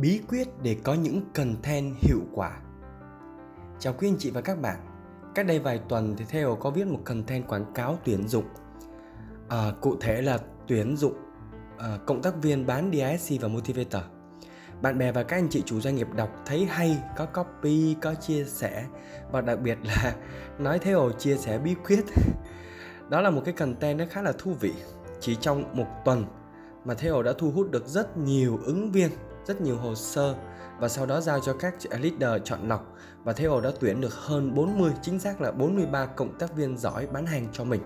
bí quyết để có những content hiệu quả. Chào quý anh chị và các bạn. Cách đây vài tuần thì theo có viết một content quảng cáo tuyển dụng. À, cụ thể là tuyển dụng à, cộng tác viên bán DISC và motivator. Bạn bè và các anh chị chủ doanh nghiệp đọc thấy hay có copy có chia sẻ và đặc biệt là nói theo chia sẻ bí quyết. Đó là một cái content nó khá là thú vị. Chỉ trong một tuần mà Theo đã thu hút được rất nhiều ứng viên, rất nhiều hồ sơ và sau đó giao cho các leader chọn lọc và Theo đã tuyển được hơn 40, chính xác là 43 cộng tác viên giỏi bán hàng cho mình.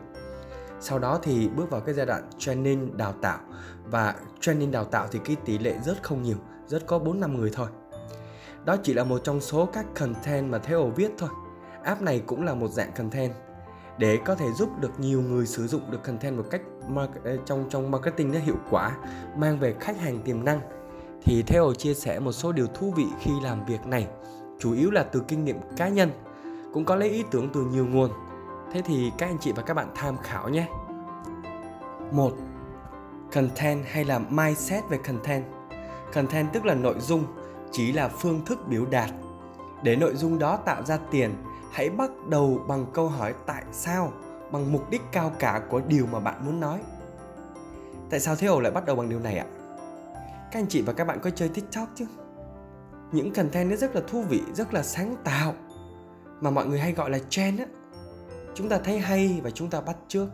Sau đó thì bước vào cái giai đoạn training đào tạo và training đào tạo thì cái tỷ lệ rất không nhiều, rất có 4 năm người thôi. Đó chỉ là một trong số các content mà Theo viết thôi. App này cũng là một dạng content để có thể giúp được nhiều người sử dụng được content một cách trong trong marketing nó hiệu quả mang về khách hàng tiềm năng thì theo chia sẻ một số điều thú vị khi làm việc này, chủ yếu là từ kinh nghiệm cá nhân, cũng có lấy ý tưởng từ nhiều nguồn. Thế thì các anh chị và các bạn tham khảo nhé. Một, content hay là mindset về content? Content tức là nội dung, chỉ là phương thức biểu đạt. Để nội dung đó tạo ra tiền, hãy bắt đầu bằng câu hỏi tại sao, bằng mục đích cao cả của điều mà bạn muốn nói. Tại sao thế lại bắt đầu bằng điều này ạ? Các anh chị và các bạn có chơi tiktok chứ? Những content nó rất là thú vị, rất là sáng tạo, mà mọi người hay gọi là trend á. Chúng ta thấy hay và chúng ta bắt trước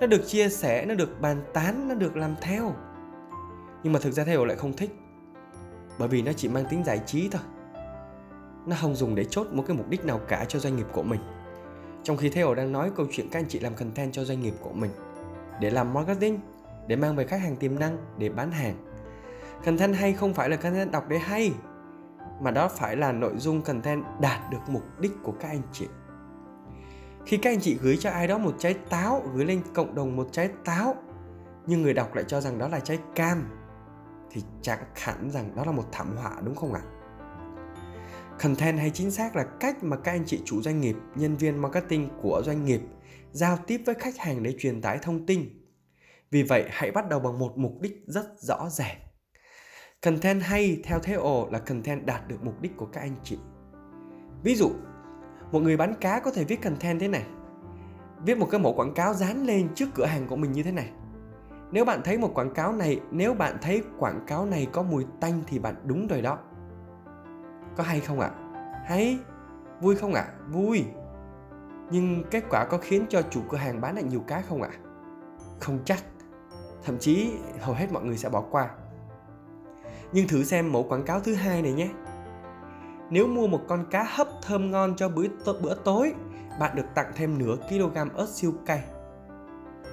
nó được chia sẻ, nó được bàn tán, nó được làm theo. Nhưng mà thực ra theo lại không thích, bởi vì nó chỉ mang tính giải trí thôi. Nó không dùng để chốt một cái mục đích nào cả cho doanh nghiệp của mình. Trong khi Theo đang nói câu chuyện các anh chị làm content cho doanh nghiệp của mình, để làm marketing, để mang về khách hàng tiềm năng, để bán hàng content hay không phải là content đọc để hay mà đó phải là nội dung content đạt được mục đích của các anh chị khi các anh chị gửi cho ai đó một trái táo gửi lên cộng đồng một trái táo nhưng người đọc lại cho rằng đó là trái cam thì chẳng hẳn rằng đó là một thảm họa đúng không ạ Content hay chính xác là cách mà các anh chị chủ doanh nghiệp, nhân viên marketing của doanh nghiệp giao tiếp với khách hàng để truyền tải thông tin. Vì vậy, hãy bắt đầu bằng một mục đích rất rõ ràng. Content hay theo Theo là content đạt được mục đích của các anh chị. Ví dụ, một người bán cá có thể viết content thế này. Viết một cái mẫu quảng cáo dán lên trước cửa hàng của mình như thế này. Nếu bạn thấy một quảng cáo này, nếu bạn thấy quảng cáo này có mùi tanh thì bạn đúng rồi đó có hay không ạ? À? Hay. Vui không ạ? À? Vui. Nhưng kết quả có khiến cho chủ cửa hàng bán lại nhiều cá không ạ? À? Không chắc. Thậm chí hầu hết mọi người sẽ bỏ qua. Nhưng thử xem mẫu quảng cáo thứ hai này nhé. Nếu mua một con cá hấp thơm ngon cho bữa, bữa tối, bạn được tặng thêm nửa kg ớt siêu cay.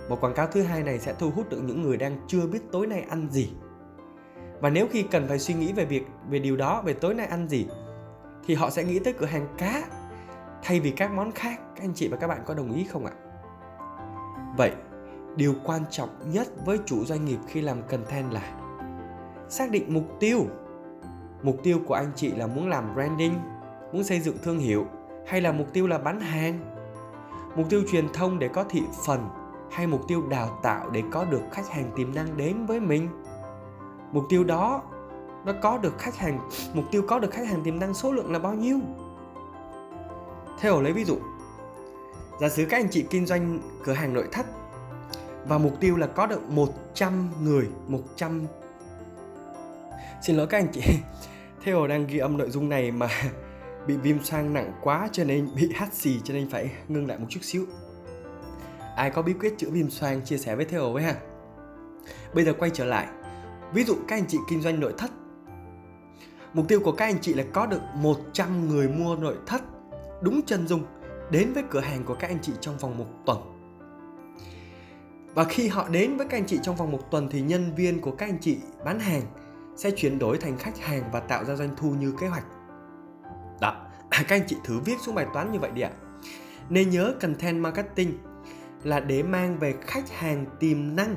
Một quảng cáo thứ hai này sẽ thu hút được những người đang chưa biết tối nay ăn gì và nếu khi cần phải suy nghĩ về việc về điều đó về tối nay ăn gì thì họ sẽ nghĩ tới cửa hàng cá thay vì các món khác các anh chị và các bạn có đồng ý không ạ vậy điều quan trọng nhất với chủ doanh nghiệp khi làm content là xác định mục tiêu. Mục tiêu của anh chị là muốn làm branding, muốn xây dựng thương hiệu, hay là mục tiêu là bán hàng? Mục tiêu truyền thông để có thị phần, hay mục tiêu đào tạo để có được khách hàng tiềm năng đến với mình? Mục tiêu đó, nó có được khách hàng, mục tiêu có được khách hàng tiềm năng số lượng là bao nhiêu? Theo lấy ví dụ, giả sử các anh chị kinh doanh cửa hàng nội thất và mục tiêu là có được 100 người 100 Xin lỗi các anh chị. Theo đang ghi âm nội dung này mà bị viêm xoang nặng quá cho nên, bị hắt xì cho nên phải ngưng lại một chút xíu. Ai có bí quyết chữa viêm xoang chia sẻ với Theo với ha? Bây giờ quay trở lại. Ví dụ các anh chị kinh doanh nội thất. Mục tiêu của các anh chị là có được 100 người mua nội thất đúng chân dung đến với cửa hàng của các anh chị trong vòng một tuần. Và khi họ đến với các anh chị trong vòng một tuần thì nhân viên của các anh chị bán hàng sẽ chuyển đổi thành khách hàng và tạo ra doanh thu như kế hoạch. Đó, các anh chị thử viết xuống bài toán như vậy đi ạ. Nên nhớ content marketing là để mang về khách hàng tiềm năng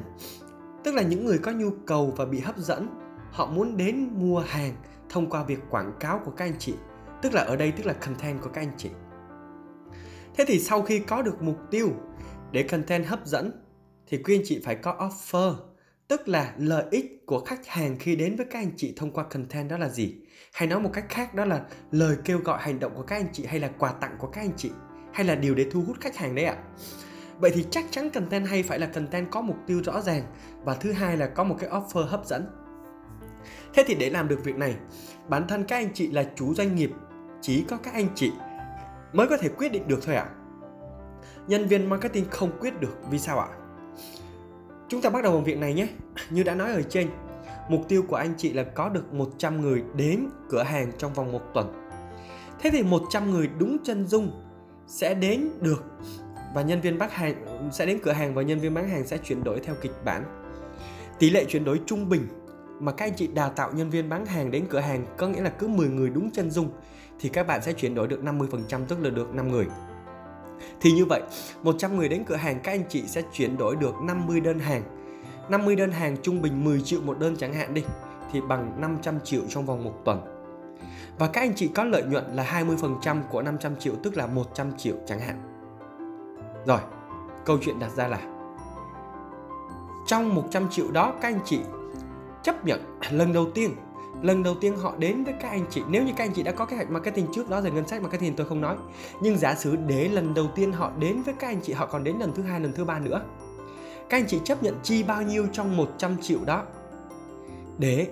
tức là những người có nhu cầu và bị hấp dẫn họ muốn đến mua hàng thông qua việc quảng cáo của các anh chị tức là ở đây tức là content của các anh chị thế thì sau khi có được mục tiêu để content hấp dẫn thì quý anh chị phải có offer tức là lợi ích của khách hàng khi đến với các anh chị thông qua content đó là gì? Hay nói một cách khác đó là lời kêu gọi hành động của các anh chị hay là quà tặng của các anh chị? Hay là điều để thu hút khách hàng đấy ạ? Vậy thì chắc chắn content hay phải là content có mục tiêu rõ ràng và thứ hai là có một cái offer hấp dẫn. Thế thì để làm được việc này, bản thân các anh chị là chủ doanh nghiệp, chỉ có các anh chị mới có thể quyết định được thôi ạ. Nhân viên marketing không quyết được, vì sao ạ? Chúng ta bắt đầu bằng việc này nhé như đã nói ở trên, mục tiêu của anh chị là có được 100 người đến cửa hàng trong vòng một tuần thế thì 100 người đúng chân dung sẽ đến được và nhân viên bán hàng, sẽ đến cửa hàng và nhân viên bán hàng sẽ chuyển đổi theo kịch bản. Tỷ lệ chuyển đổi trung bình mà các anh chị đào tạo nhân viên bán hàng đến cửa hàng có nghĩa là cứ 10 người đúng chân dung thì các bạn sẽ chuyển đổi được 50% tức là được 5 người. Thì như vậy, 100 người đến cửa hàng các anh chị sẽ chuyển đổi được 50 đơn hàng. 50 đơn hàng trung bình 10 triệu một đơn chẳng hạn đi thì bằng 500 triệu trong vòng một tuần. Và các anh chị có lợi nhuận là 20% của 500 triệu tức là 100 triệu chẳng hạn. Rồi, câu chuyện đặt ra là trong 100 triệu đó các anh chị chấp nhận lần đầu tiên lần đầu tiên họ đến với các anh chị. Nếu như các anh chị đã có kế hoạch marketing trước đó rồi, ngân sách marketing tôi không nói. Nhưng giả sử để lần đầu tiên họ đến với các anh chị, họ còn đến lần thứ hai, lần thứ ba nữa. Các anh chị chấp nhận chi bao nhiêu trong 100 triệu đó để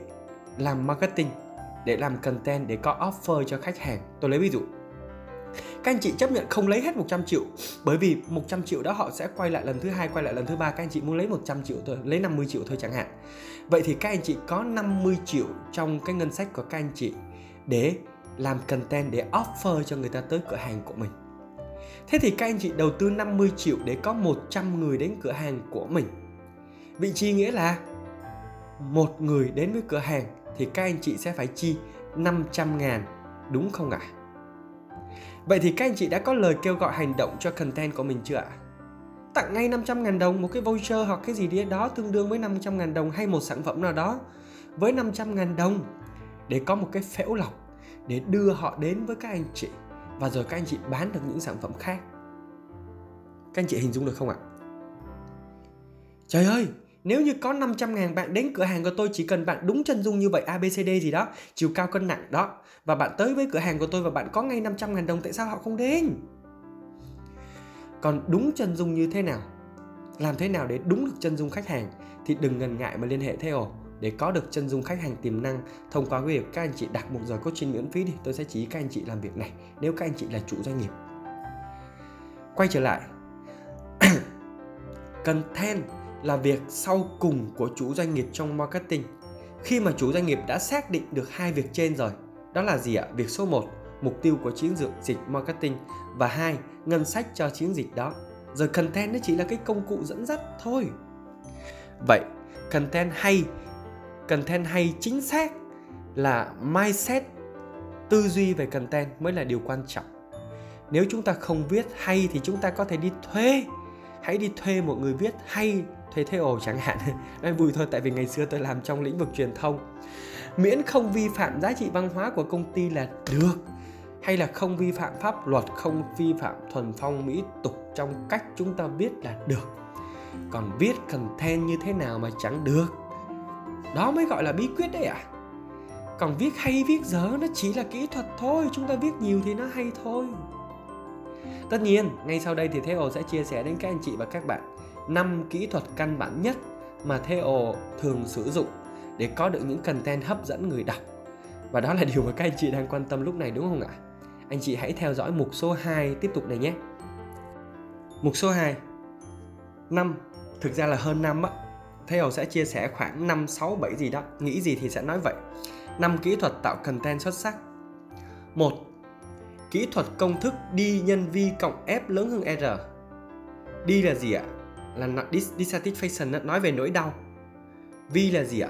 làm marketing, để làm content, để có offer cho khách hàng. Tôi lấy ví dụ. Các anh chị chấp nhận không lấy hết 100 triệu, bởi vì 100 triệu đó họ sẽ quay lại lần thứ hai, quay lại lần thứ ba. Các anh chị muốn lấy 100 triệu thôi, lấy 50 triệu thôi chẳng hạn vậy thì các anh chị có 50 triệu trong cái ngân sách của các anh chị để làm content, để offer cho người ta tới cửa hàng của mình Thế thì các anh chị đầu tư 50 triệu để có 100 người đến cửa hàng của mình. Vị trí nghĩa là một người đến với cửa hàng thì các anh chị sẽ phải chi 500 ngàn, đúng không ạ? À? Vậy thì các anh chị đã có lời kêu gọi hành động cho content của mình chưa ạ? Tặng ngay 500 ngàn đồng một cái voucher hoặc cái gì đấy đó tương đương với 500 ngàn đồng hay một sản phẩm nào đó với 500 ngàn đồng để có một cái phễu lọc để đưa họ đến với các anh chị và rồi các anh chị bán được những sản phẩm khác. Các anh chị hình dung được không ạ? Trời ơi, nếu như có 500 ngàn bạn đến cửa hàng của tôi chỉ cần bạn đúng chân dung như vậy ABCD gì đó, chiều cao cân nặng đó và bạn tới với cửa hàng của tôi và bạn có ngay 500 ngàn đồng tại sao họ không đến? Còn đúng chân dung như thế nào? Làm thế nào để đúng được chân dung khách hàng thì đừng ngần ngại mà liên hệ theo để có được chân dung khách hàng tiềm năng thông qua việc các anh chị đặt một giờ coaching miễn phí thì tôi sẽ chỉ các anh chị làm việc này nếu các anh chị là chủ doanh nghiệp quay trở lại content là việc sau cùng của chủ doanh nghiệp trong marketing. Khi mà chủ doanh nghiệp đã xác định được hai việc trên rồi, đó là gì ạ? Việc số 1, mục tiêu của chiến dịch dịch marketing và hai, ngân sách cho chiến dịch đó. Rồi content nó chỉ là cái công cụ dẫn dắt thôi. Vậy, content hay, content hay chính xác là mindset tư duy về content mới là điều quan trọng. Nếu chúng ta không viết hay thì chúng ta có thể đi thuê hãy đi thuê một người viết hay thuê thế ồ chẳng hạn nói vui thôi tại vì ngày xưa tôi làm trong lĩnh vực truyền thông miễn không vi phạm giá trị văn hóa của công ty là được hay là không vi phạm pháp luật, không vi phạm thuần phong mỹ tục trong cách chúng ta viết là được còn viết content như thế nào mà chẳng được đó mới gọi là bí quyết đấy à còn viết hay viết dở nó chỉ là kỹ thuật thôi, chúng ta viết nhiều thì nó hay thôi tất nhiên, ngay sau đây thì thế sẽ chia sẻ đến các anh chị và các bạn 5 kỹ thuật căn bản nhất mà Theo thường sử dụng để có được những content hấp dẫn người đọc. Và đó là điều mà các anh chị đang quan tâm lúc này, đúng không ạ? Anh chị hãy theo dõi mục số 2 tiếp tục này nhé. Mục số 2 5 Thực ra là hơn 5 á. Theo sẽ chia sẻ khoảng 5, 6, 7 gì đó. Nghĩ gì thì sẽ nói vậy. 5 kỹ thuật tạo content xuất sắc. 1. Kỹ thuật công thức đi nhân vi cộng F lớn hơn R. Đi là gì ạ? là dissatisfaction nói về nỗi đau. V là gì ạ?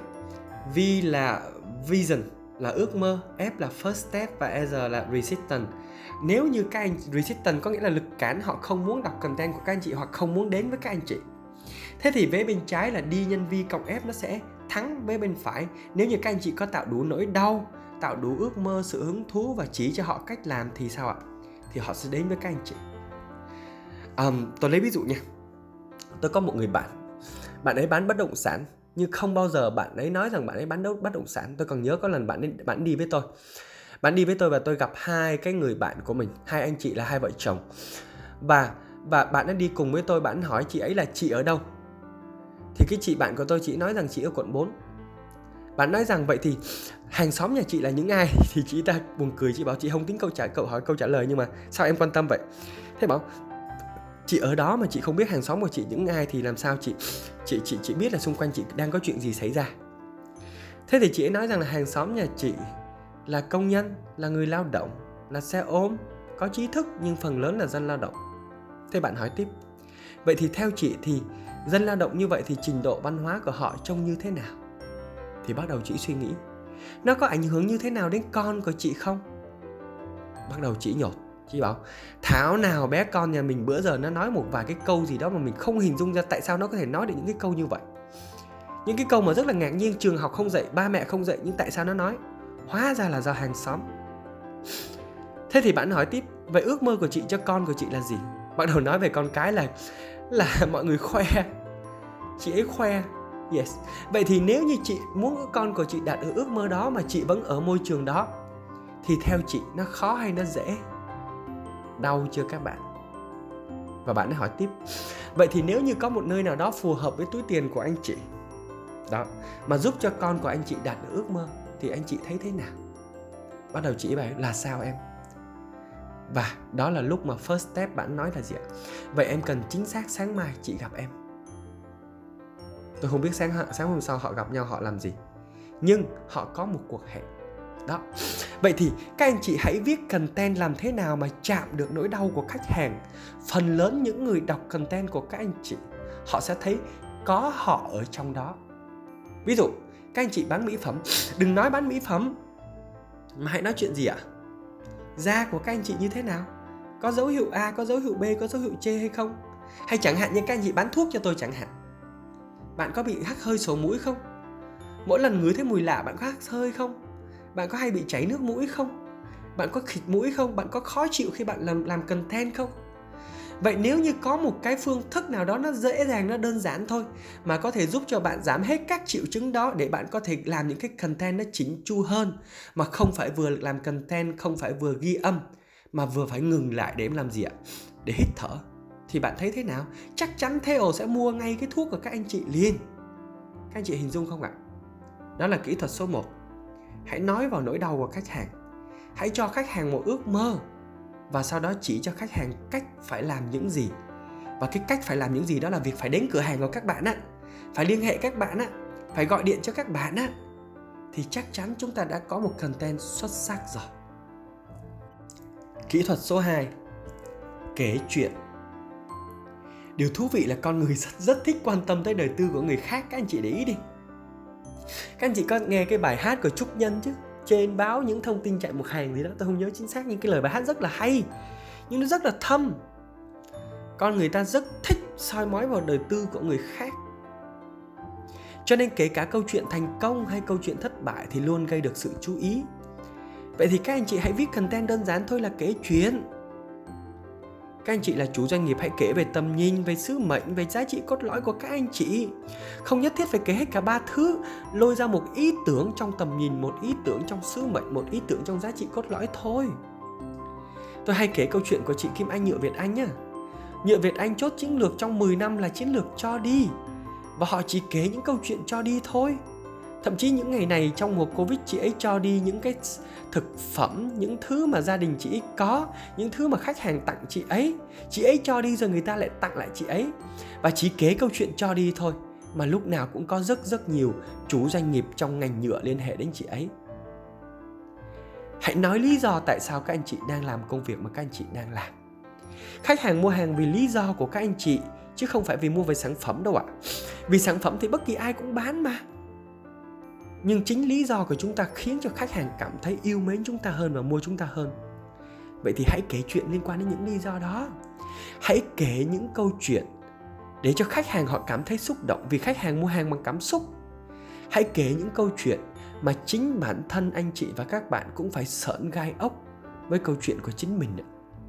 V là vision là ước mơ F là first step và R là resistance. Nếu như các anh resistance có nghĩa là lực cản họ không muốn đọc content của các anh chị hoặc không muốn đến với các anh chị. Thế thì vế bên trái là đi nhân V cộng F nó sẽ thắng với bên phải. Nếu như các anh chị có tạo đủ nỗi đau tạo đủ ước mơ sự hứng thú và chỉ cho họ cách làm thì sao ạ? Thì họ sẽ đến với các anh chị. Um, tôi lấy ví dụ nha. Tôi có một người bạn. Bạn ấy bán bất động sản nhưng không bao giờ bạn ấy nói rằng bạn ấy bán đấu bất động sản. Tôi còn nhớ có lần bạn ấy bạn đi với tôi. Bạn đi với tôi và tôi gặp hai cái người bạn của mình. Hai anh chị là hai vợ chồng. Và và bạn ấy đi cùng với tôi, bạn hỏi chị ấy là chị ở đâu? Thì cái chị bạn của tôi chỉ nói rằng chị ở quận 4 bạn nói rằng vậy thì hàng xóm nhà chị là những ai? Thì chị ta buồn cười, chị bảo chị không tính câu trả cậu hỏi, câu trả lời nhưng mà sao em quan tâm vậy? Thế bảo chị ở đó mà chị không biết hàng xóm của chị, những ai thì làm sao chị chị chị chị biết là xung quanh chị đang có chuyện gì xảy ra. Thế thì chị ấy nói rằng là hàng xóm nhà chị là công nhân, là người lao động, là xe ôm, có trí thức nhưng phần lớn là dân lao động. Thế bạn hỏi tiếp, vậy thì theo chị thì dân lao động như vậy thì trình độ văn hóa của họ trông như thế nào? Thì bắt đầu chị suy nghĩ, nó có ảnh hưởng như thế nào đến con của chị không? Bắt đầu chị nhột chị bảo, tháo nào bé con nhà mình bữa giờ nó nói một vài cái câu gì đó mà mình không hình dung ra tại sao nó có thể nói được những cái câu như vậy. Những cái câu mà rất là ngạc nhiên, trường học không dạy, ba mẹ không dạy, nhưng tại sao nó nói? Hóa ra là do hàng xóm. Thế thì bạn hỏi tiếp, vậy ước mơ của chị cho con của chị là gì? Bắt đầu nói về con cái là là mọi người khoe. Chị ấy khoe, yes. Vậy thì nếu như chị muốn con của chị đạt được ước mơ đó mà chị vẫn ở môi trường đó, thì theo chị nó khó hay nó dễ? Đau chưa các bạn? Và bạn ấy hỏi tiếp. Vậy thì nếu như có một nơi nào đó phù hợp với túi tiền của anh chị, đó, mà giúp cho con của anh chị đạt được ước mơ, thì anh chị thấy thế nào? Bắt đầu chị bảo là sao em? Và đó là lúc mà first step bạn nói là gì ạ? Vậy em cần chính xác sáng mai chị gặp em. Tôi không biết sáng sáng hôm sau họ gặp nhau họ làm gì. Nhưng họ có một cuộc hẹn đó. Vậy thì các anh chị hãy viết content làm thế nào mà chạm được nỗi đau của khách hàng. Phần lớn những người đọc content của các anh chị, họ sẽ thấy có họ ở trong đó. Ví dụ, các anh chị bán mỹ phẩm. Đừng nói bán mỹ phẩm, mà hãy nói chuyện gì ạ? Da của các anh chị như thế nào? Có dấu hiệu a, có dấu hiệu b, có dấu hiệu c hay không? Hay chẳng hạn như các anh chị bán thuốc cho tôi chẳng hạn. Bạn có bị hắt hơi sổ mũi không? Mỗi lần ngửi thấy mùi lạ, bạn có hắt hơi không? Bạn có hay bị chảy nước mũi không? Bạn có khịt mũi không? Bạn có khó chịu khi bạn làm làm content không? Vậy nếu như có một cái phương thức nào đó nó dễ dàng, nó đơn giản thôi, mà có thể giúp cho bạn giảm hết các triệu chứng đó để bạn có thể làm những cái content nó chỉnh chu hơn, mà không phải vừa làm content, không phải vừa ghi âm, mà vừa phải ngừng lại để làm gì ạ? Để hít thở. Thì bạn thấy thế nào? Chắc chắn Theo sẽ mua ngay cái thuốc của các anh chị liền. Các anh chị hình dung không ạ? Đó là kỹ thuật số 1 hãy nói vào nỗi đau của khách hàng. Hãy cho khách hàng một ước mơ và sau đó chỉ cho khách hàng cách phải làm những gì. Và cái cách phải làm những gì đó là việc phải đến cửa hàng của các bạn ạ phải liên hệ các bạn ạ phải gọi điện cho các bạn ạ thì chắc chắn chúng ta đã có một content xuất sắc rồi. Kỹ thuật số 2 kể chuyện. Điều thú vị là con người rất, rất thích quan tâm tới đời tư của người khác. Các anh chị để ý đi các anh chị có nghe cái bài hát của trúc nhân chứ? Trên báo những thông tin chạy một hàng gì đó, tôi không nhớ chính xác, nhưng cái lời bài hát rất là hay, nhưng nó rất là thâm. Con người ta rất thích soi mói vào đời tư của người khác. Cho nên kể cả câu chuyện thành công hay câu chuyện thất bại thì luôn gây được sự chú ý. Vậy thì các anh chị hãy viết content đơn giản thôi là kể chuyện các anh chị là chủ doanh nghiệp hãy kể về tầm nhìn, về sứ mệnh, về giá trị cốt lõi của các anh chị. Không nhất thiết phải kể hết cả ba thứ, lôi ra một ý tưởng trong tầm nhìn, một ý tưởng trong sứ mệnh, một ý tưởng trong giá trị cốt lõi thôi. Tôi hay kể câu chuyện của chị Kim Anh Nhựa Việt Anh nhá. Nhựa Việt Anh chốt chiến lược trong 10 năm là chiến lược cho đi. Và họ chỉ kể những câu chuyện cho đi thôi. Thậm chí những ngày này trong mùa Covid, chị ấy cho đi những cái thực phẩm, những thứ mà gia đình chị ấy có, những thứ mà khách hàng tặng chị ấy. Chị ấy cho đi rồi người ta lại tặng lại chị ấy. Và chỉ kể câu chuyện cho đi thôi, mà lúc nào cũng có rất rất nhiều chủ doanh nghiệp trong ngành nhựa liên hệ đến chị ấy. Hãy nói lý do tại sao các anh chị đang làm công việc mà các anh chị đang làm. Khách hàng mua hàng vì lý do của các anh chị, chứ không phải vì mua về sản phẩm đâu ạ. Vì sản phẩm thì bất kỳ ai cũng bán mà nhưng chính lý do của chúng ta khiến cho khách hàng cảm thấy yêu mến chúng ta hơn và mua chúng ta hơn. Vậy thì hãy kể chuyện liên quan đến những lý do đó. Hãy kể những câu chuyện để cho khách hàng họ cảm thấy xúc động vì khách hàng mua hàng bằng cảm xúc. Hãy kể những câu chuyện mà chính bản thân anh chị và các bạn cũng phải sợn gai ốc với câu chuyện của chính mình.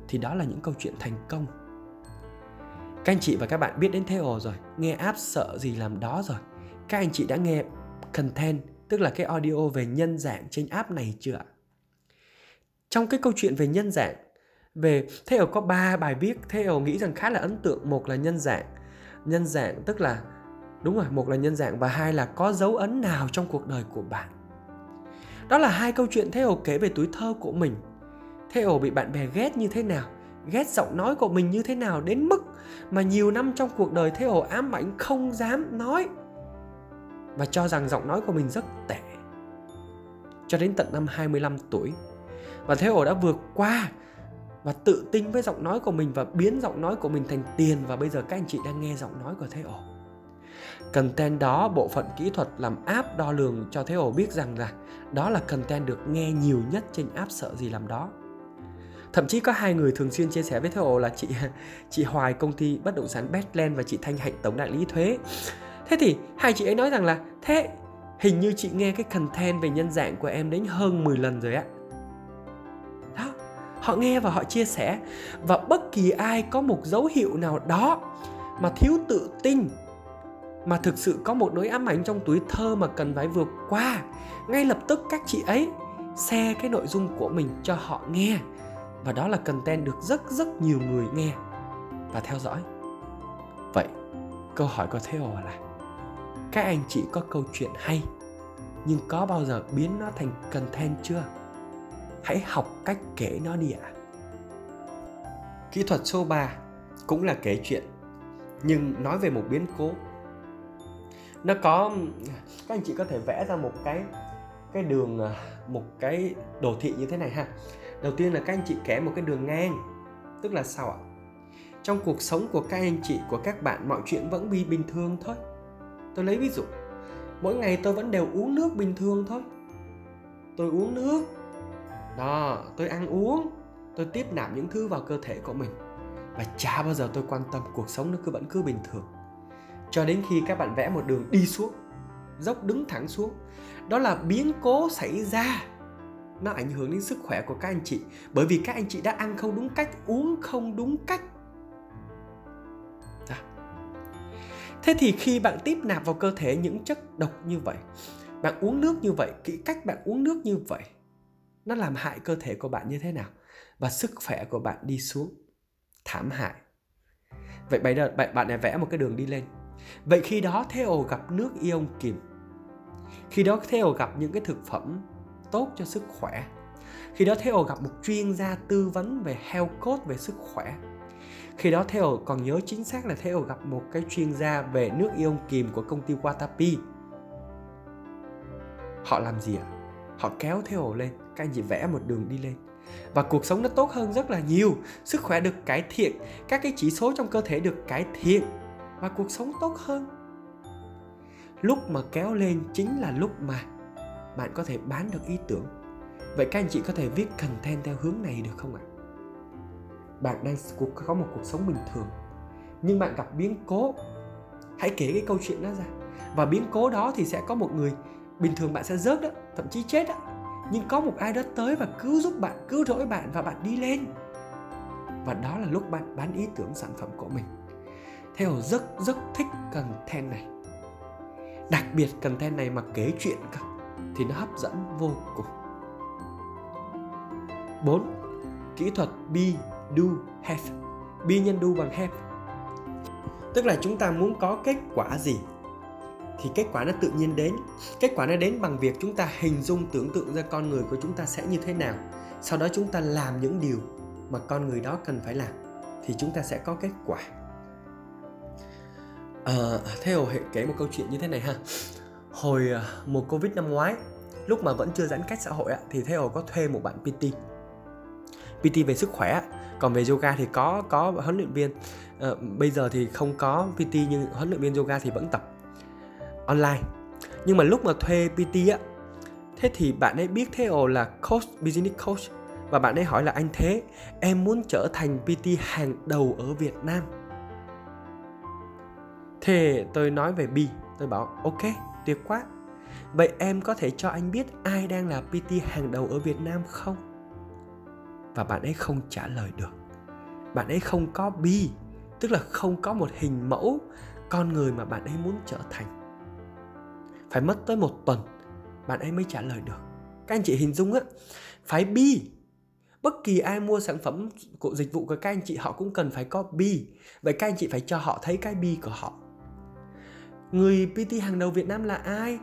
Thì đó là những câu chuyện thành công. Các anh chị và các bạn biết đến Theo rồi, nghe app sợ gì làm đó rồi. Các anh chị đã nghe content tức là cái audio về nhân dạng trên app này chưa ạ? Trong cái câu chuyện về nhân dạng, về thế ở có ba bài viết, thế ở nghĩ rằng khá là ấn tượng. Một là nhân dạng. Nhân dạng tức là, đúng rồi, một là nhân dạng và hai là có dấu ấn nào trong cuộc đời của bạn? Đó là hai câu chuyện thế kể về tuổi thơ của mình. Thế bị bạn bè ghét như thế nào? Ghét giọng nói của mình như thế nào? Đến mức mà nhiều năm trong cuộc đời thế ổ ám ảnh không dám nói và cho rằng giọng nói của mình rất tệ. Cho đến tận năm 25 tuổi, và thế ổ đã vượt qua và tự tin với giọng nói của mình và biến giọng nói của mình thành tiền, và bây giờ các anh chị đang nghe giọng nói của thế ổ content đó, bộ phận kỹ thuật làm app đo lường cho thế ổ biết rằng là đó là content được nghe nhiều nhất trên app sợ gì làm đó. Thậm chí có hai người thường xuyên chia sẻ với thế ổ là chị chị Hoài, công ty bất động sản Bestland và chị Thanh Hạnh, tổng đại lý thuế thế thì hai chị ấy nói rằng là, thế, hình như chị nghe cái content về nhân dạng của em đến hơn 10 lần rồi á. Đó, họ nghe và họ chia sẻ. Và bất kỳ ai có một dấu hiệu nào đó mà thiếu tự tin, mà thực sự có một nỗi ám ảnh trong tuổi thơ mà cần phải vượt qua, ngay lập tức các chị ấy share cái nội dung của mình cho họ nghe. Và đó là content được rất rất nhiều người nghe và theo dõi. Vậy, câu hỏi có thế là các anh chị có câu chuyện hay, nhưng có bao giờ biến nó thành content chưa? Hãy học cách kể nó đi ạ. À. kỹ thuật số 3 cũng là kể chuyện, nhưng nói về một biến cố. Nó có, các anh chị có thể vẽ ra một cái cái đường à, một cái đồ thị như thế này ha. Đầu tiên là các anh chị kẻ một cái đường ngang, tức là sao ạ. Trong cuộc sống của các anh chị, của các bạn, mọi chuyện vẫn bị bình thường thôi tôi lấy ví dụ. Mỗi ngày tôi vẫn đều uống nước bình thường thôi. Tôi uống nước. Đó, tôi ăn uống. Tôi tiếp nạp những thứ vào cơ thể của mình. Và chả bao giờ tôi quan tâm cuộc sống nó cứ vẫn cứ bình thường. Cho đến khi các bạn vẽ một đường đi xuống, dốc đứng thẳng xuống, đó là biến cố xảy ra. Nó ảnh hưởng đến sức khỏe của các anh chị. Bởi vì các anh chị đã ăn không đúng cách, uống không đúng cách. Thế thì khi bạn tiếp nạp vào cơ thể những chất độc như vậy, bạn uống nước như vậy kỹ cách bạn uống nước như vậy, nó làm hại cơ thể của bạn như thế nào? Và sức khỏe của bạn đi xuống, thảm hại. Vậy bây giờ bạn bạn này vẽ một cái đường đi lên. Vậy khi đó Theo gặp nước ion kiềm. Khi đó Theo gặp những cái thực phẩm tốt cho sức khỏe. Khi đó Theo gặp một chuyên gia tư vấn về health code về sức khỏe khi đó Theo còn nhớ chính xác là Theo gặp một cái chuyên gia về nước ion kiềm của công ty Watapi. Họ làm gì ạ? Họ kéo Theo lên, các anh chị vẽ một đường đi lên. Và cuộc sống nó tốt hơn rất là nhiều. Sức khỏe được cải thiện, các cái chỉ số trong cơ thể được cải thiện, và cuộc sống tốt hơn. Lúc mà kéo lên chính là lúc mà bạn có thể bán được ý tưởng. Vậy các anh chị có thể viết content theo hướng này được không ạ? Bạn đang có một cuộc sống bình thường. Nhưng bạn gặp biến cố. Hãy kể cái câu chuyện đó ra. Và biến cố đó thì sẽ có một người, bình thường bạn sẽ rớt đó, thậm chí chết đó. Nhưng có một ai đó tới và cứu giúp bạn, cứu rỗi bạn và bạn đi lên. Và đó là lúc bạn bán ý tưởng sản phẩm của mình. Theo rất rất thích content này. Đặc biệt content này mà kể chuyện cả thì nó hấp dẫn vô cùng. 4. Kỹ thuật B do, have. Be nhân do bằng have. Tức là chúng ta muốn có kết quả gì thì kết quả nó tự nhiên đến. Kết quả nó đến bằng việc chúng ta hình dung tưởng tượng ra con người của chúng ta sẽ như thế nào. Sau đó chúng ta làm những điều mà con người đó cần phải làm thì chúng ta sẽ có kết quả. Ờ, à, theo hệ kể một câu chuyện như thế này ha. Hồi à, mùa covid năm ngoái lúc mà vẫn chưa giãn cách xã hội thì theo có thuê một bạn PT PT về sức khỏe còn về yoga thì có có huấn luyện viên à, bây giờ thì không có PT nhưng huấn luyện viên yoga thì vẫn tập online nhưng mà lúc mà thuê PT á thế thì bạn ấy biết Theo là coach business coach và bạn ấy hỏi là anh thế em muốn trở thành PT hàng đầu ở Việt Nam Thế tôi nói về B, tôi bảo ok, tuyệt quá. Vậy em có thể cho anh biết ai đang là PT hàng đầu ở Việt Nam không? Và bạn ấy không trả lời được. Bạn ấy không có bi, tức là không có một hình mẫu con người mà bạn ấy muốn trở thành. phải mất tới một tuần, bạn ấy mới trả lời được. Các anh chị hình dung á, phải bi. Bất kỳ ai mua sản phẩm của dịch vụ của các anh chị, họ cũng cần phải có bi. Vậy các anh chị phải cho họ thấy cái bi của họ. Người PT hàng đầu Việt Nam là ai?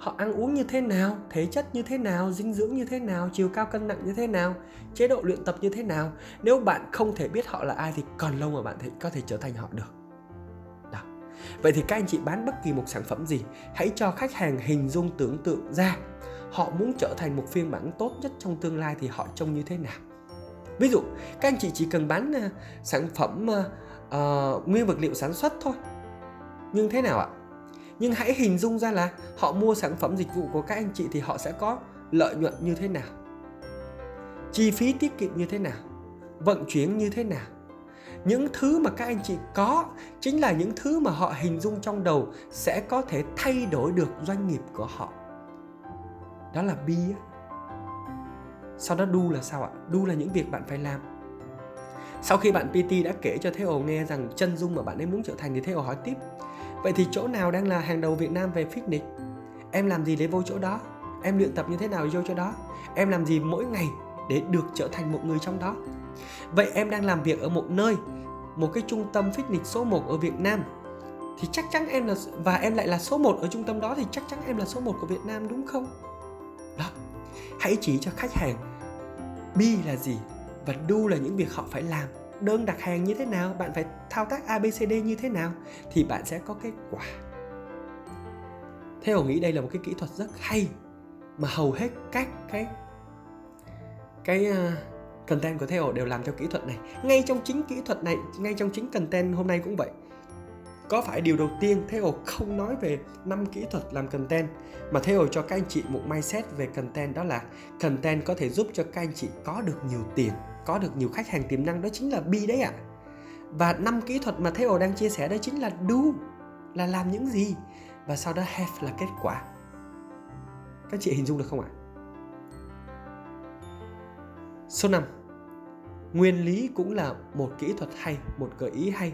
Họ ăn uống như thế nào thể chất như thế nào dinh dưỡng như thế nào chiều cao cân nặng như thế nào chế độ luyện tập như thế nào. Nếu bạn không thể biết họ là ai thì còn lâu mà bạn thể, có thể trở thành họ được. Đó. vậy thì các anh chị bán bất kỳ một sản phẩm gì hãy cho khách hàng hình dung tưởng tượng ra họ muốn trở thành một phiên bản tốt nhất trong tương lai thì họ trông như thế nào. Ví dụ các anh chị chỉ cần bán uh, sản phẩm uh, uh, nguyên vật liệu sản xuất thôi. Nhưng thế nào ạ? Nhưng hãy hình dung ra là họ mua sản phẩm dịch vụ của các anh chị thì họ sẽ có lợi nhuận như thế nào? Chi phí tiết kiệm như thế nào? Vận chuyển như thế nào? Những thứ mà các anh chị có chính là những thứ mà họ hình dung trong đầu sẽ có thể thay đổi được doanh nghiệp của họ. Đó là bi sau đó đu là sao ạ? Đu là những việc bạn phải làm. Sau khi bạn PT đã kể cho Theo nghe rằng chân dung mà bạn ấy muốn trở thành thì Theo hỏi tiếp. Vậy thì chỗ nào đang là hàng đầu Việt Nam về fitness? Em làm gì để vô chỗ đó? Em luyện tập như thế nào vô chỗ đó? Em làm gì mỗi ngày để được trở thành một người trong đó? Vậy em đang làm việc ở một nơi, một cái trung tâm fitness số 1 ở Việt Nam thì chắc chắn em là và em lại là số 1 ở trung tâm đó thì chắc chắn em là số 1 của Việt Nam đúng không? Đó. Hãy chỉ cho khách hàng bi là gì và do là những việc họ phải làm đơn đặt hàng như thế nào bạn phải thao tác abcd như thế nào thì bạn sẽ có kết quả. Theo nghĩ đây là một cái kỹ thuật rất hay mà hầu hết các cái cái uh, content của theo đều làm theo kỹ thuật này. Ngay trong chính kỹ thuật này ngay trong chính content hôm nay cũng vậy. Có phải điều đầu tiên Theo không nói về năm kỹ thuật làm content mà Theo cho các anh chị một mindset về content đó là content có thể giúp cho các anh chị có được nhiều tiền? Có được nhiều khách hàng tiềm năng đó chính là bi đấy ạ. À. và năm kỹ thuật mà Theo đang chia sẻ đó chính là do, là làm những gì và sau đó have là kết quả. Các chị hình dung được không ạ? Số 5 nguyên lý cũng là một kỹ thuật hay, một gợi ý hay.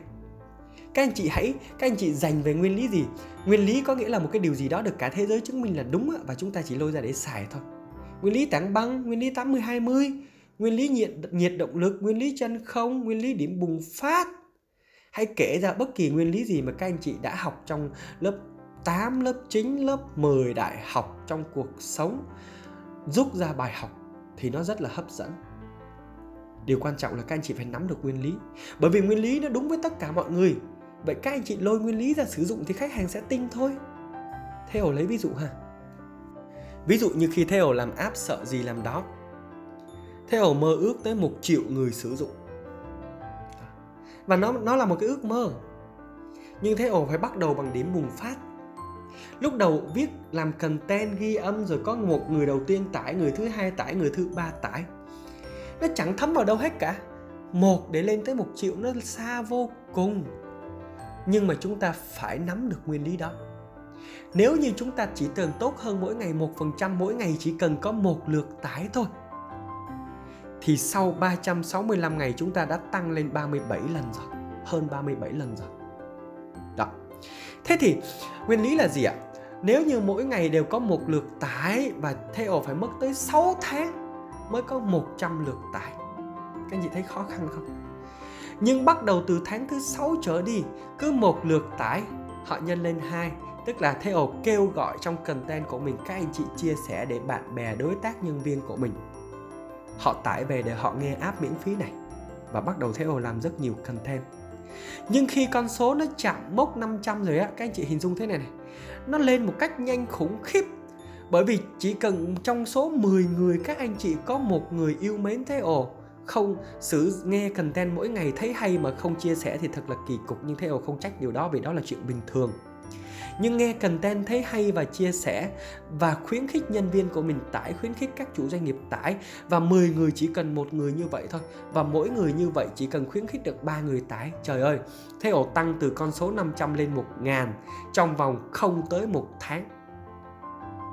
Các anh chị hãy, các anh chị dành về nguyên lý gì? Nguyên lý có nghĩa là một cái điều gì đó được cả thế giới chứng minh là đúng và chúng ta chỉ lôi ra để xài thôi. Nguyên lý tảng băng, nguyên lý 80 20 nguyên lý nhiệt nhiệt động lực nguyên lý chân không nguyên lý điểm bùng phát. Hãy kể ra bất kỳ nguyên lý gì mà các anh chị đã học trong lớp 8, lớp 9, lớp 10 đại học trong cuộc sống. Rút ra bài học thì nó rất là hấp dẫn. Điều quan trọng là các anh chị phải nắm được nguyên lý. Bởi vì nguyên lý nó đúng với tất cả mọi người. Vậy các anh chị lôi nguyên lý ra sử dụng thì khách hàng sẽ tin thôi. Theo lấy ví dụ ha. Ví dụ như khi theo làm app sợ gì làm đó theo mơ ước tới một triệu người sử dụng. Và nó nó là một cái ước mơ. Nhưng thế ồ phải bắt đầu bằng điểm bùng phát. Lúc đầu viết làm content ghi âm rồi có một người đầu tiên tải, người thứ hai tải, người thứ ba tải. Nó chẳng thấm vào đâu hết cả. Một để lên tới một triệu nó xa vô cùng. Nhưng mà chúng ta phải nắm được nguyên lý đó. Nếu như chúng ta chỉ cần tốt hơn mỗi ngày một phần trăm, mỗi ngày chỉ cần có một lượt tải thôi thì sau 365 ngày chúng ta đã tăng lên 37 lần rồi, hơn 37 lần rồi. Đó. Thế thì, nguyên lý là gì ạ? Nếu như mỗi ngày đều có một lượt tải và theo phải mất tới 6 tháng mới có 100 lượt tải. Các anh chị thấy khó khăn không? Nhưng bắt đầu từ tháng thứ 6 trở đi, cứ một lượt tải, họ nhân lên hai, tức là theo kêu gọi trong content của mình, các anh chị chia sẻ để bạn bè, đối tác, nhân viên của mình họ tải về để họ nghe app miễn phí này và bắt đầu theo làm rất nhiều content. Nhưng khi con số nó chạm mốc 500 rồi á, các anh chị hình dung thế này này, nó lên một cách nhanh khủng khiếp. Bởi vì chỉ cần trong số 10 người, các anh chị có một người yêu mến thế ồ không xử nghe content mỗi ngày thấy hay mà không chia sẻ thì thật là kỳ cục. Nhưng thế ồ không trách điều đó vì đó là chuyện bình thường nhưng nghe content thấy hay và chia sẻ và khuyến khích nhân viên của mình tải, khuyến khích các chủ doanh nghiệp tải và 10 người chỉ cần một người như vậy thôi. Và mỗi người như vậy chỉ cần khuyến khích được ba người tải. Trời ơi thế ổ tăng từ con số 500 lên 1 ngàn trong vòng không tới một tháng.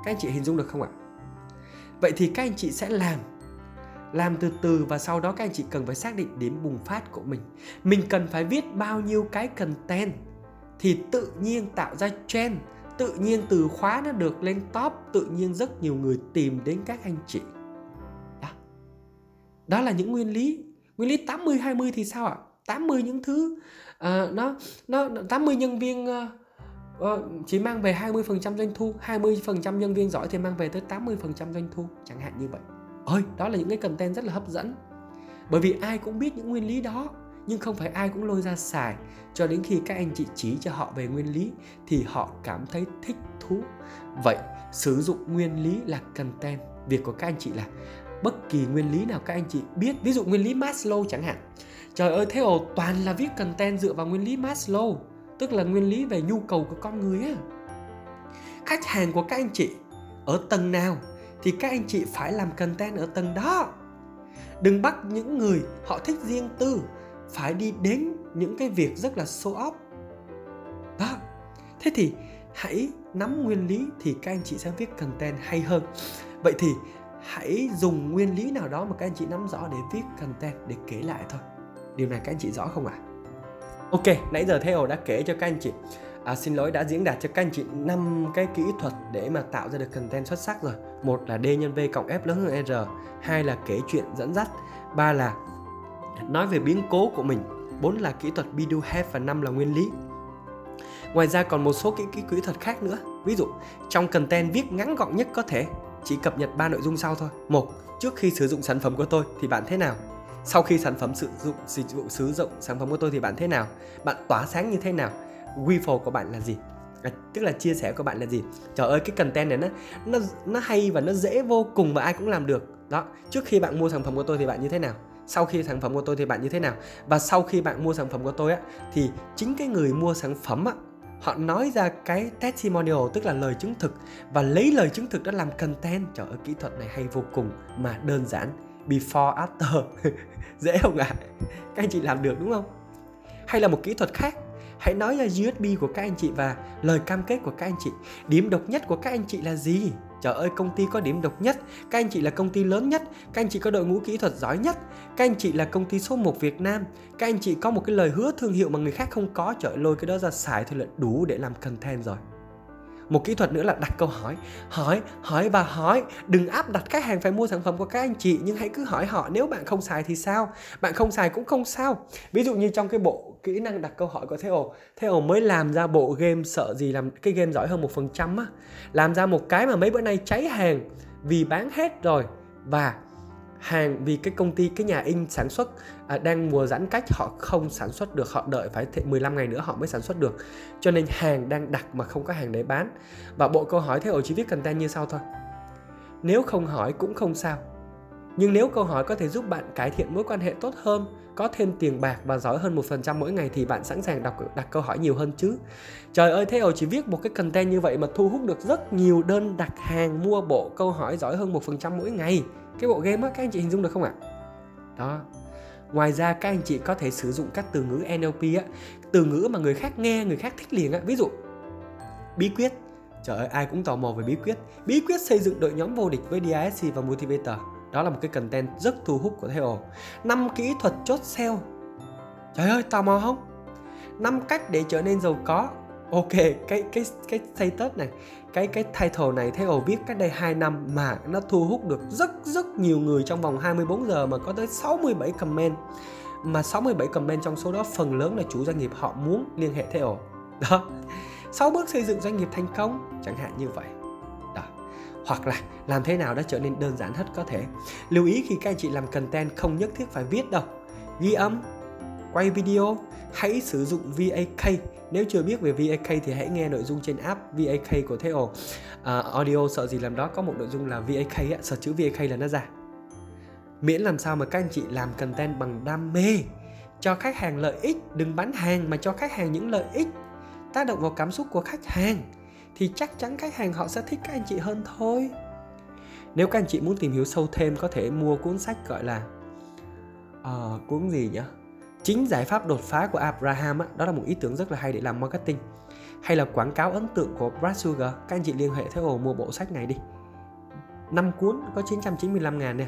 Các anh chị hình dung được không ạ? Vậy thì các anh chị sẽ làm làm từ từ và sau đó các anh chị cần phải xác định điểm bùng phát của mình. Mình cần phải viết bao nhiêu cái content thì tự nhiên tạo ra trend tự nhiên từ khóa nó được lên top tự nhiên rất nhiều người tìm đến các anh chị. Đó. Đó là những nguyên lý. Nguyên lý 80 20 thì sao ạ? 80 những thứ uh, nó nó 80 nhân viên uh, uh, chỉ mang về 20% doanh thu 20% nhân viên giỏi thì mang về tới 80% doanh thu chẳng hạn như vậy. Ơi đó là những cái content rất là hấp dẫn. Bởi vì ai cũng biết những nguyên lý đó nhưng không phải ai cũng lôi ra xài. Cho đến khi các anh chị chỉ cho họ về nguyên lý, thì họ cảm thấy thích thú. Vậy, sử dụng nguyên lý là content. Việc của các anh chị là bất kỳ nguyên lý nào các anh chị biết. Ví dụ nguyên lý Maslow chẳng hạn. Trời ơi, thế ồ toàn là viết content dựa vào nguyên lý Maslow. Tức là nguyên lý về nhu cầu của con người á. Khách hàng của các anh chị ở tầng nào, thì các anh chị phải làm content ở tầng đó. Đừng bắt những người họ thích riêng tư phải đi đến những cái việc rất là show off đó thế thì hãy nắm nguyên lý thì các anh chị sẽ viết content hay hơn. Vậy thì hãy dùng nguyên lý nào đó mà các anh chị nắm rõ để viết content để kể lại thôi. Điều này các anh chị rõ không ạ? À? ok nãy giờ theo đã kể cho các anh chị. À, xin lỗi đã diễn đạt cho các anh chị năm cái kỹ thuật để mà tạo ra được content xuất sắc rồi. Một là d nhân v cộng f lớn hơn r hai là kể chuyện dẫn dắt ba là nói về biến cố của mình bốn là kỹ thuật be do have và năm là nguyên lý. Ngoài ra còn một số kỹ kỹ kỹ thuật khác nữa. Ví dụ trong content viết ngắn gọn nhất có thể chỉ cập nhật ba nội dung sau thôi. Một trước khi sử dụng sản phẩm của tôi thì bạn thế nào? Sau khi sản phẩm sử dụng dịch vụ sử dụng sản phẩm của tôi thì bạn thế nào? Bạn tỏa sáng như thế nào? Refill của bạn là gì? À, tức là chia sẻ của bạn là gì? Trời ơi cái content này nó nó nó hay và nó dễ vô cùng và ai cũng làm được. Đó trước khi bạn mua sản phẩm của tôi thì bạn như thế nào? Sau khi sản phẩm của tôi thì bạn như thế nào? Và sau khi bạn mua sản phẩm của tôi á, thì chính cái người mua sản phẩm á, họ nói ra cái testimonial, tức là lời chứng thực. Và lấy lời chứng thực đó làm content. Trời ơi, kỹ thuật này hay vô cùng, mà đơn giản. Before, after. Dễ không ạ? À? các anh chị làm được đúng không? Hay là một kỹ thuật khác. Hãy nói ra USB của các anh chị và lời cam kết của các anh chị. Điểm độc nhất của các anh chị là gì? Trời ơi, công ty có điểm độc nhất, Các anh chị là công ty lớn nhất, Các anh chị có đội ngũ kỹ thuật giỏi nhất, Các anh chị là công ty số 1 Việt Nam, Các anh chị có một cái lời hứa thương hiệu mà người khác không có. Trời ơi, lôi cái đó ra xài thôi là đủ để làm content rồi một kỹ thuật nữa là đặt câu hỏi. Hỏi hỏi và hỏi. Đừng áp đặt khách hàng phải mua sản phẩm của các anh chị, nhưng hãy cứ hỏi họ, nếu bạn không xài thì sao? Bạn không xài cũng không sao. Ví dụ như trong cái bộ kỹ năng đặt câu hỏi của Theo Theo mới làm ra bộ game sợ gì làm cái game giỏi hơn một phần trăm á. Làm ra một cái mà mấy bữa nay cháy hàng vì bán hết rồi. Và hàng vì cái công ty cái nhà in sản xuất à, đang mùa giãn cách họ không sản xuất được họ đợi phải 15 ngày nữa họ mới sản xuất được. Cho nên hàng đang đặt mà không có hàng để bán. Và bộ câu hỏi thế ổ chỉ viết content như sau thôi. Nếu không hỏi cũng không sao. Nhưng nếu câu hỏi có thể giúp bạn cải thiện mối quan hệ tốt hơn có thêm tiền bạc và giỏi hơn một phần trăm mỗi ngày thì bạn sẵn sàng đọc đặt câu hỏi nhiều hơn chứ. Trời ơi thế ồ chỉ viết một cái content như vậy mà thu hút được rất nhiều đơn đặt hàng mua bộ câu hỏi giỏi hơn một phần trăm mỗi ngày cái bộ game á, các anh chị hình dung được không ạ? Đó. Ngoài ra, các anh chị có thể sử dụng các từ ngữ NLP á, từ ngữ mà người khác nghe, người khác thích liền á. Ví dụ, bí quyết. Trời ơi, ai cũng tò mò về bí quyết. Bí quyết xây dựng đội nhóm vô địch với DISC và Motivator. Đó là một cái content rất thu hút của Theo. Năm kỹ thuật chốt sale. Trời ơi, tò mò không? Năm cách để trở nên giàu có ok, cái cái cái status này, cái cái title này, thế ồ viết cách đây 2 năm mà nó thu hút được rất rất nhiều người trong vòng 24 giờ mà có tới 67 comment. Mà 67 comment trong số đó phần lớn là chủ doanh nghiệp họ muốn liên hệ theo. Đó 6 bước xây dựng doanh nghiệp thành công, chẳng hạn như vậy. Đó, hoặc là làm thế nào đã trở nên đơn giản hết có thể. Lưu ý khi các anh chị làm content không nhất thiết phải viết đâu. Ghi âm quay video hãy sử dụng VAK nếu chưa biết về VAK thì hãy nghe nội dung trên app VAK của Theo uh, à, Audio sợ gì làm đó có một nội dung là VAK á, search chữ VAK là nó ra. Miễn làm sao mà các anh chị làm content bằng đam mê cho khách hàng lợi ích đừng bán hàng mà cho khách hàng những lợi ích tác động vào cảm xúc của khách hàng thì chắc chắn khách hàng họ sẽ thích các anh chị hơn thôi. Nếu các anh chị muốn tìm hiểu sâu thêm có thể mua cuốn sách gọi là uh, cuốn gì nhỉ? Chính giải pháp đột phá của Abraham đó là một ý tưởng rất là hay để làm marketing, hay là quảng cáo ấn tượng của Brad Sugar. Các anh chị liên hệ theo ổ mua bộ sách này đi. 5 cuốn có 995 ngàn nè.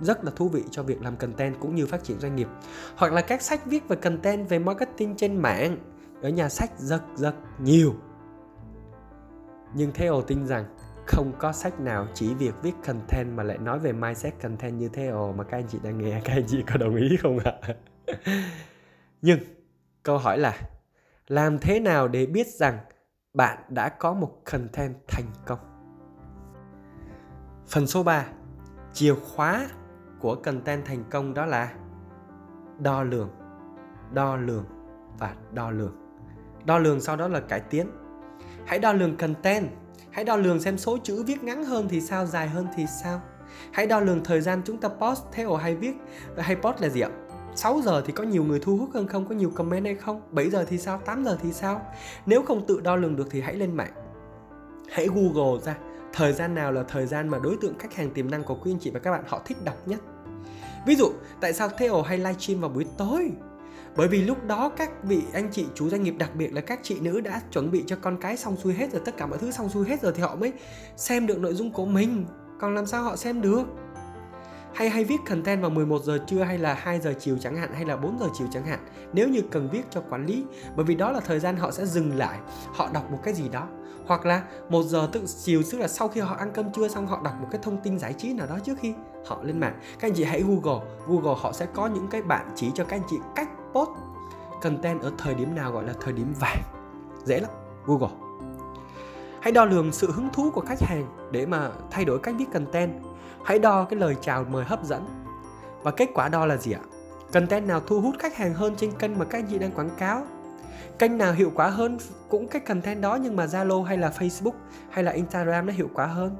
Rất là thú vị cho việc làm content cũng như phát triển doanh nghiệp. Hoặc là các sách viết về content, về marketing trên mạng. Ở nhà sách rất rất nhiều. Nhưng Theo tin rằng không có sách nào chỉ việc viết content mà lại nói về mindset content như Theo mà các anh chị đang nghe. Các anh chị có đồng ý không ạ? Nhưng câu hỏi là làm thế nào để biết rằng bạn đã có một content thành công? Phần số 3, chìa khóa của content thành công đó là đo lường, đo lường và đo lường. Đo lường sau đó là cải tiến. Hãy đo lường content, hãy đo lường xem số chữ viết ngắn hơn thì sao, dài hơn thì sao. Hãy đo lường thời gian chúng ta post theo hay viết hay post là gì ạ? 6 giờ thì có nhiều người thu hút hơn không, có nhiều comment hay không? 7 giờ thì sao, 8 giờ thì sao? Nếu không tự đo lường được thì hãy lên mạng. Hãy Google ra thời gian nào là thời gian mà đối tượng khách hàng tiềm năng của quý anh chị và các bạn họ thích đọc nhất. Ví dụ, tại sao Theo hay livestream vào buổi tối? Bởi vì lúc đó các vị anh chị chủ doanh nghiệp đặc biệt là các chị nữ đã chuẩn bị cho con cái xong xuôi hết rồi tất cả mọi thứ xong xuôi hết rồi thì họ mới xem được nội dung của mình. Còn làm sao họ xem được? Hay hay viết content vào 11 giờ trưa hay là 2 giờ chiều chẳng hạn, hay là 4 giờ chiều chẳng hạn. Nếu như cần viết cho quản lý, bởi vì đó là thời gian họ sẽ dừng lại, họ đọc một cái gì đó. Hoặc là một giờ tự chiều tức là sau khi họ ăn cơm trưa xong, họ đọc một cái thông tin giải trí nào đó trước khi họ lên mạng. Các anh chị hãy google google họ sẽ có những cái bạn chỉ cho các anh chị cách post content ở thời điểm nào gọi là thời điểm vàng. Dễ lắm, google. Hãy đo lường sự hứng thú của khách hàng để mà thay đổi cách viết content hãy đo cái lời chào mời hấp dẫn. Và kết quả đo là gì ạ? Content nào thu hút khách hàng hơn trên kênh mà các anh chị đang quảng cáo? Kênh nào hiệu quả hơn cũng cái content đó nhưng mà Zalo hay là Facebook hay là Instagram nó hiệu quả hơn.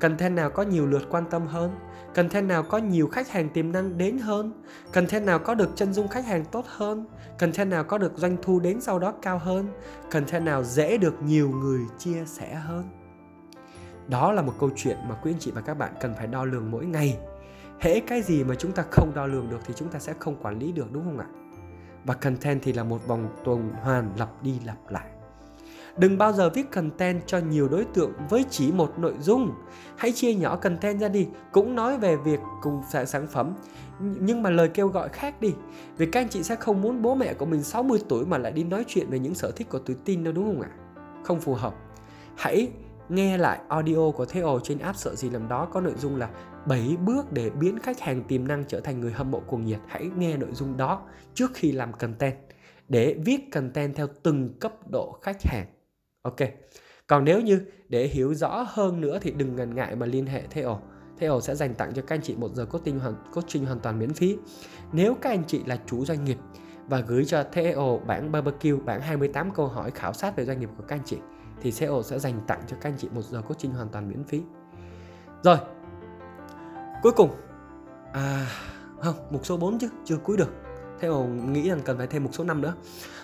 Content nào có nhiều lượt quan tâm hơn? Content nào có nhiều khách hàng tiềm năng đến hơn? Content nào có được chân dung khách hàng tốt hơn? Content nào có được doanh thu đến sau đó cao hơn? Content nào dễ được nhiều người chia sẻ hơn? Đó là một câu chuyện mà quý anh chị và các bạn cần phải đo lường mỗi ngày. Hễ cái gì mà chúng ta không đo lường được thì chúng ta sẽ không quản lý được, đúng không ạ? Và content thì là một vòng tuần hoàn lặp đi lặp lại. Đừng bao giờ viết content cho nhiều đối tượng với chỉ một nội dung. Hãy chia nhỏ content ra đi, cũng nói về việc cùng sản phẩm. Nhưng mà lời kêu gọi khác đi, vì các anh chị sẽ không muốn bố mẹ của mình 60 tuổi mà lại đi nói chuyện về những sở thích của tuổi tin đâu, đúng không ạ? Không phù hợp. Hãy nghe lại audio của Theo trên app sợ gì làm đó có nội dung là 7 bước để biến khách hàng tiềm năng trở thành người hâm mộ cuồng nhiệt. Hãy nghe nội dung đó trước khi làm content để viết content theo từng cấp độ khách hàng. Ok. Còn nếu như để hiểu rõ hơn nữa thì đừng ngần ngại mà liên hệ Theo. Theo sẽ dành tặng cho các anh chị một giờ coaching hoàn, coaching hoàn toàn miễn phí. Nếu các anh chị là chủ doanh nghiệp và gửi cho Theo bản barbecue, bản 28 câu hỏi khảo sát về doanh nghiệp của các anh chị thì SEO sẽ dành tặng cho các anh chị một giờ coaching hoàn toàn miễn phí. Rồi. Cuối cùng à không, mục số 4 chứ, chưa cuối được. Theo nghĩ rằng cần phải thêm mục số 5 nữa.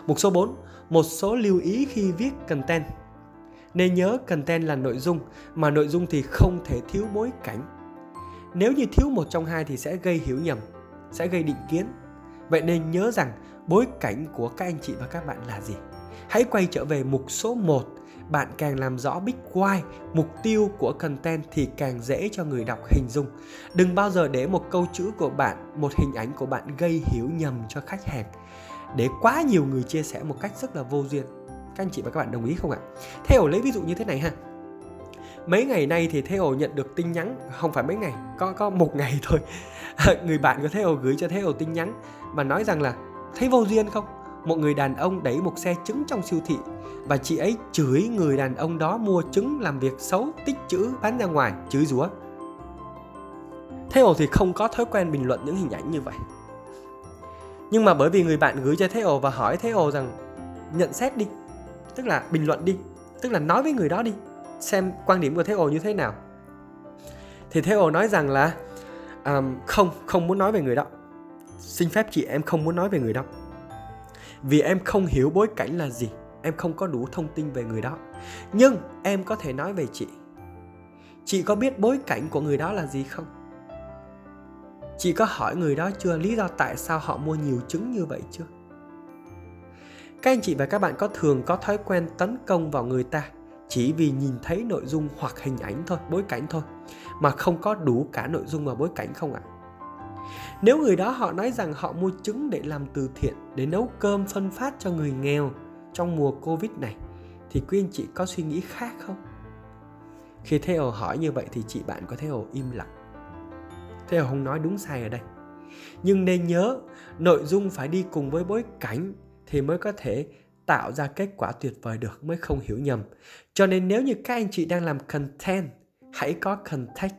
Mục số 4, một số lưu ý khi viết content. Nên nhớ content là nội dung, mà nội dung thì không thể thiếu bối cảnh. Nếu như thiếu một trong hai thì sẽ gây hiểu nhầm, sẽ gây định kiến. Vậy nên nhớ rằng bối cảnh của các anh chị và các bạn là gì? Hãy quay trở về mục số 1 bạn càng làm rõ big why, mục tiêu của content thì càng dễ cho người đọc hình dung. Đừng bao giờ để một câu chữ của bạn, một hình ảnh của bạn gây hiểu nhầm cho khách hàng. Để quá nhiều người chia sẻ một cách rất là vô duyên. Các anh chị và các bạn đồng ý không ạ? Theo lấy ví dụ như thế này ha. Mấy ngày nay thì Theo nhận được tin nhắn, không phải mấy ngày, có có một ngày thôi. người bạn của Theo gửi cho Theo tin nhắn và nói rằng là thấy vô duyên không? Một người đàn ông đẩy một xe trứng trong siêu thị và chị ấy chửi người đàn ông đó mua trứng làm việc xấu tích chữ bán ra ngoài chửi rủa. Thế ồ thì không có thói quen bình luận những hình ảnh như vậy. Nhưng mà bởi vì người bạn gửi cho Thế ồ và hỏi Thế ồ rằng nhận xét đi Tức là bình luận đi Tức là nói với người đó đi Xem quan điểm của Thế ồ như thế nào. Thì Thế ồ nói rằng là um, Không, không muốn nói về người đó. Xin phép chị em không muốn nói về người đó vì em không hiểu bối cảnh là gì. Em không có đủ thông tin về người đó. Nhưng em có thể nói về chị. Chị có biết bối cảnh của người đó là gì không? Chị có hỏi người đó chưa? Lý do tại sao họ mua nhiều trứng như vậy chưa? Các anh chị và các bạn có thường có thói quen tấn công vào người ta chỉ vì nhìn thấy nội dung hoặc hình ảnh thôi, bối cảnh thôi, mà không có đủ cả nội dung và bối cảnh không ạ? à? Nếu người đó họ nói rằng họ mua trứng để làm từ thiện, để nấu cơm phân phát cho người nghèo trong mùa Covid này, thì quý anh chị có suy nghĩ khác không? khi Theo hỏi như vậy thì chị bạn của Theo im lặng. Theo không nói đúng sai ở đây. Nhưng nên nhớ, nội dung phải đi cùng với bối cảnh thì mới có thể tạo ra kết quả tuyệt vời được mới không hiểu nhầm. Cho nên nếu như các anh chị đang làm content, hãy có context.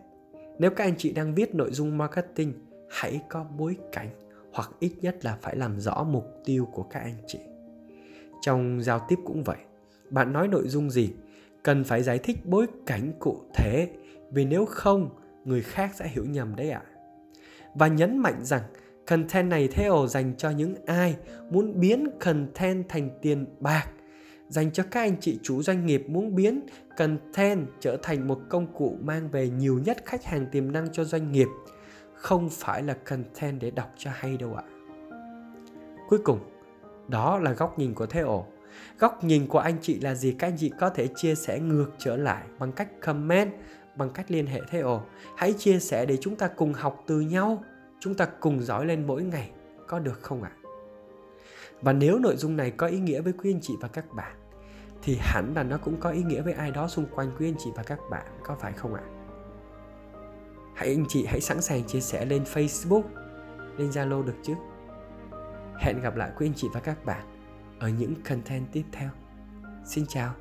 Nếu các anh chị đang viết nội dung marketing, hãy có bối cảnh hoặc ít nhất là phải làm rõ mục tiêu của các anh chị. Trong giao tiếp cũng vậy. Bạn nói nội dung gì, cần phải giải thích bối cảnh cụ thể vì nếu không, người khác sẽ hiểu nhầm đấy ạ. À. Và nhấn mạnh rằng Content này theo dành cho những ai muốn biến content thành tiền bạc dành cho các anh chị chủ doanh nghiệp muốn biến content trở thành một công cụ mang về nhiều nhất khách hàng tiềm năng cho doanh nghiệp không phải là content để đọc cho hay đâu ạ. Cuối cùng, đó là góc nhìn của thế ổ góc nhìn của anh chị là gì? Các anh chị có thể chia sẻ ngược trở lại bằng cách comment, bằng cách liên hệ thế hãy chia sẻ để chúng ta cùng học từ nhau, chúng ta cùng giỏi lên mỗi ngày. Có được không ạ? Và nếu nội dung này có ý nghĩa với quý anh chị và các bạn, thì hẳn là nó cũng có ý nghĩa với ai đó xung quanh quý anh chị và các bạn, có phải không ạ? Hãy anh chị hãy sẵn sàng chia sẻ lên facebook, lên zalo được chứ? Hẹn gặp lại quý anh chị và các bạn ở những content tiếp theo. Xin chào.